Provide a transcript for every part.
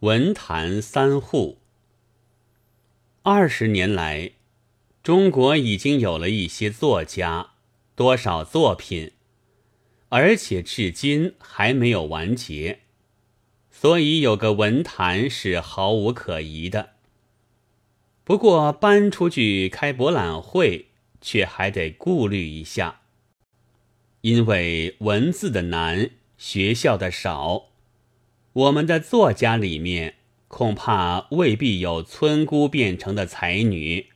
文坛三户。二十年来，中国已经有了一些作家，多少作品，而且至今还没有完结，所以有个文坛是毫无可疑的。不过搬出去开博览会，却还得顾虑一下，因为文字的难，学校的少。我们的作家里面，恐怕未必有村姑变成的才女，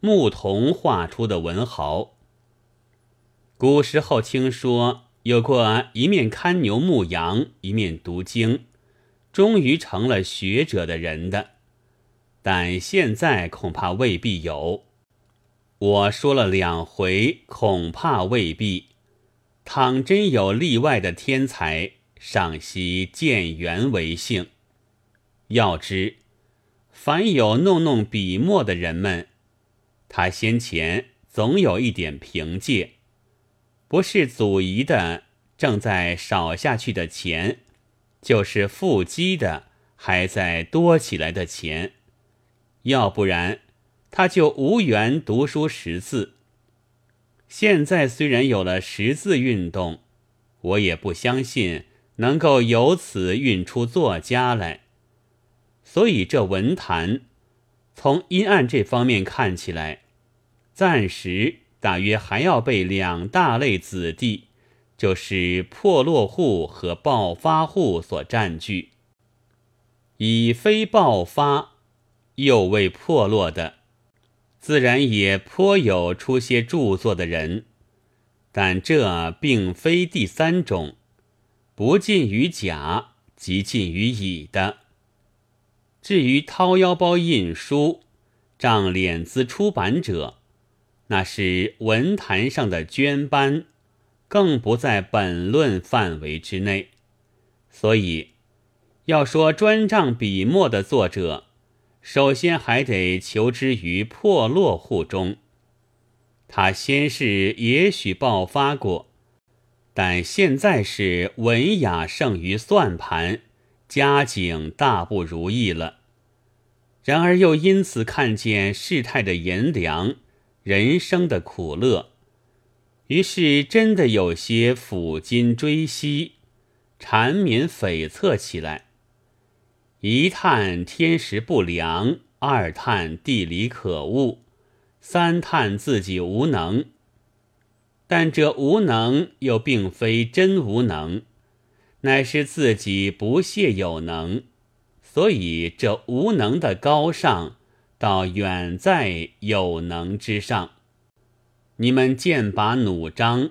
牧童画出的文豪。古时候听说有过一面看牛牧羊，一面读经，终于成了学者的人的，但现在恐怕未必有。我说了两回，恐怕未必。倘真有例外的天才。上惜见缘为幸。要知，凡有弄弄笔墨的人们，他先前总有一点凭借，不是祖遗的正在少下去的钱，就是腹积的还在多起来的钱，要不然他就无缘读书识字。现在虽然有了识字运动，我也不相信。能够由此运出作家来，所以这文坛从阴暗这方面看起来，暂时大约还要被两大类子弟，就是破落户和暴发户所占据。以非暴发又未破落的，自然也颇有出些著作的人，但这并非第三种。不近于甲，即近于乙的。至于掏腰包印书、仗脸子出版者，那是文坛上的捐班，更不在本论范围之内。所以，要说专仗笔墨的作者，首先还得求之于破落户中。他先是也许爆发过。但现在是文雅胜于算盘，家境大不如意了。然而又因此看见世态的炎凉，人生的苦乐，于是真的有些抚今追昔，缠绵悱恻起来。一叹天时不良，二叹地理可恶，三叹自己无能。但这无能又并非真无能，乃是自己不屑有能，所以这无能的高尚，倒远在有能之上。你们剑拔弩张，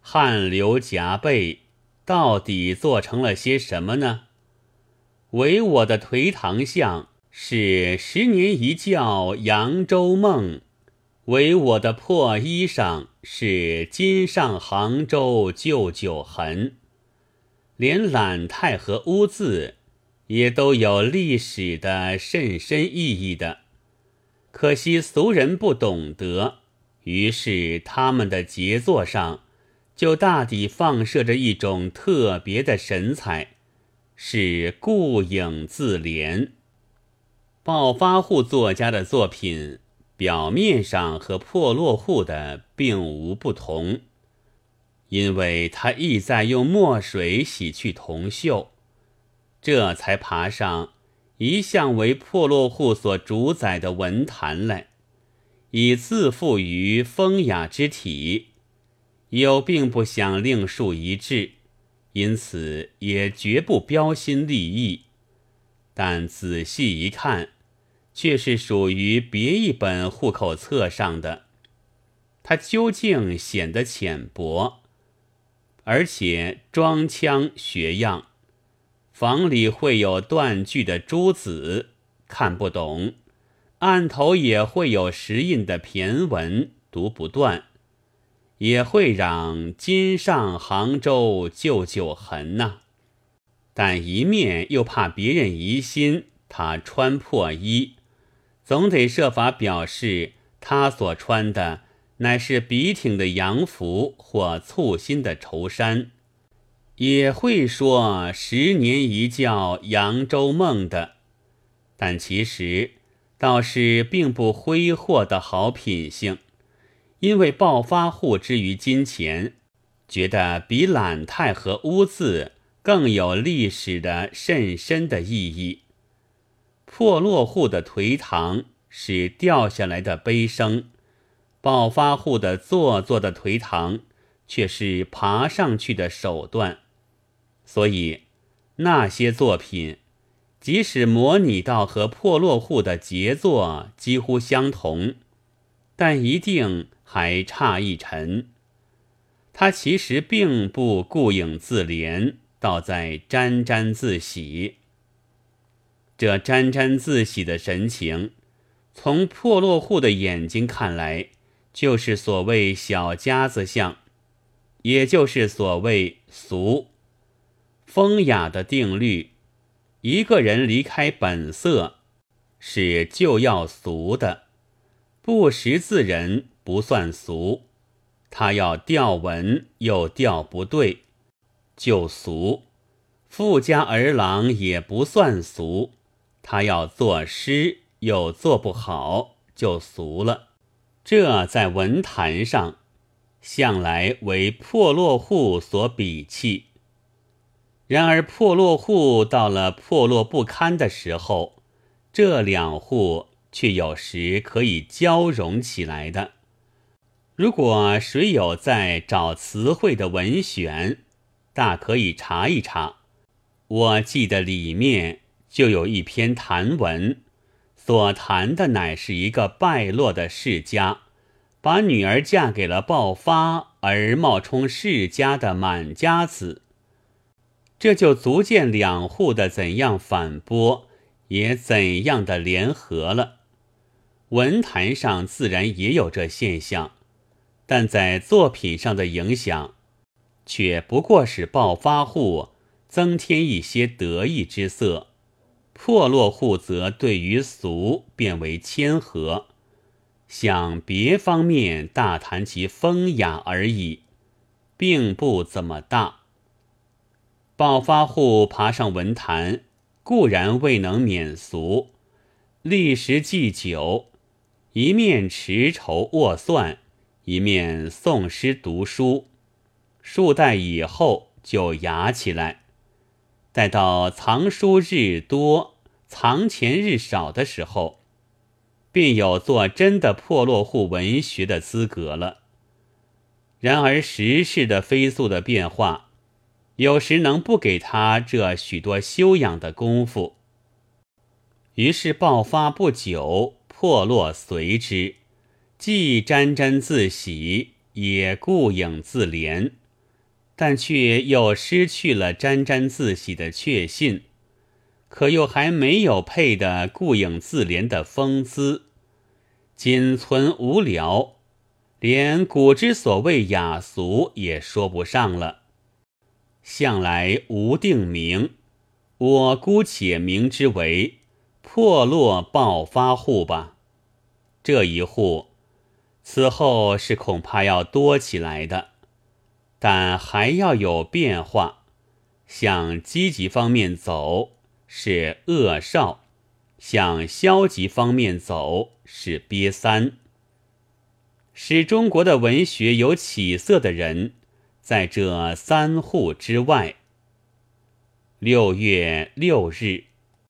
汗流浃背，到底做成了些什么呢？唯我的颓唐相是十年一觉扬州梦。唯我的破衣裳是今上杭州旧酒痕，连懒态和污渍也都有历史的甚深意义的。可惜俗人不懂得，于是他们的杰作上就大抵放射着一种特别的神采，是顾影自怜。暴发户作家的作品。表面上和破落户的并无不同，因为他意在用墨水洗去铜锈，这才爬上一向为破落户所主宰的文坛来，以自负于风雅之体。又并不想另树一帜，因此也绝不标新立异。但仔细一看。却是属于别一本户口册上的，它究竟显得浅薄，而且装腔学样，房里会有断句的珠子看不懂，案头也会有石印的骈文读不断，也会嚷今上杭州旧酒痕呐，但一面又怕别人疑心他穿破衣。总得设法表示他所穿的乃是笔挺的洋服或簇新的绸衫，也会说十年一觉扬州梦的，但其实倒是并不挥霍的好品性，因为暴发户之于金钱，觉得比懒态和污渍更有历史的甚深的意义。破落户的颓唐是掉下来的悲声，暴发户的做作的颓唐却是爬上去的手段。所以那些作品，即使模拟到和破落户的杰作几乎相同，但一定还差一沉。他其实并不顾影自怜，倒在沾沾自喜。这沾沾自喜的神情，从破落户的眼睛看来，就是所谓小家子相，也就是所谓俗。风雅的定律，一个人离开本色，是就要俗的；不识字人不算俗，他要调文又调不对，就俗；富家儿郎也不算俗。他要作诗又做不好，就俗了。这在文坛上向来为破落户所鄙弃。然而破落户到了破落不堪的时候，这两户却有时可以交融起来的。如果谁有在找词汇的文选，大可以查一查。我记得里面。就有一篇谈文，所谈的乃是一个败落的世家，把女儿嫁给了暴发而冒充世家的满家子。这就足见两户的怎样反驳，也怎样的联合了。文坛上自然也有这现象，但在作品上的影响，却不过是暴发户增添一些得意之色。破落户则对于俗变为谦和，向别方面大谈其风雅而已，并不怎么大。暴发户爬上文坛，固然未能免俗，历时既久，一面持筹握算，一面诵诗读书，数代以后就雅起来。待到藏书日多、藏钱日少的时候，便有做真的破落户文学的资格了。然而时事的飞速的变化，有时能不给他这许多修养的功夫。于是爆发不久，破落随之，既沾沾自喜，也顾影自怜。但却又失去了沾沾自喜的确信，可又还没有配的顾影自怜的风姿，仅存无聊，连古之所谓雅俗也说不上了。向来无定名，我姑且名之为破落暴发户吧。这一户，此后是恐怕要多起来的。但还要有变化，向积极方面走是恶少，向消极方面走是瘪三。使中国的文学有起色的人，在这三户之外。六月六日。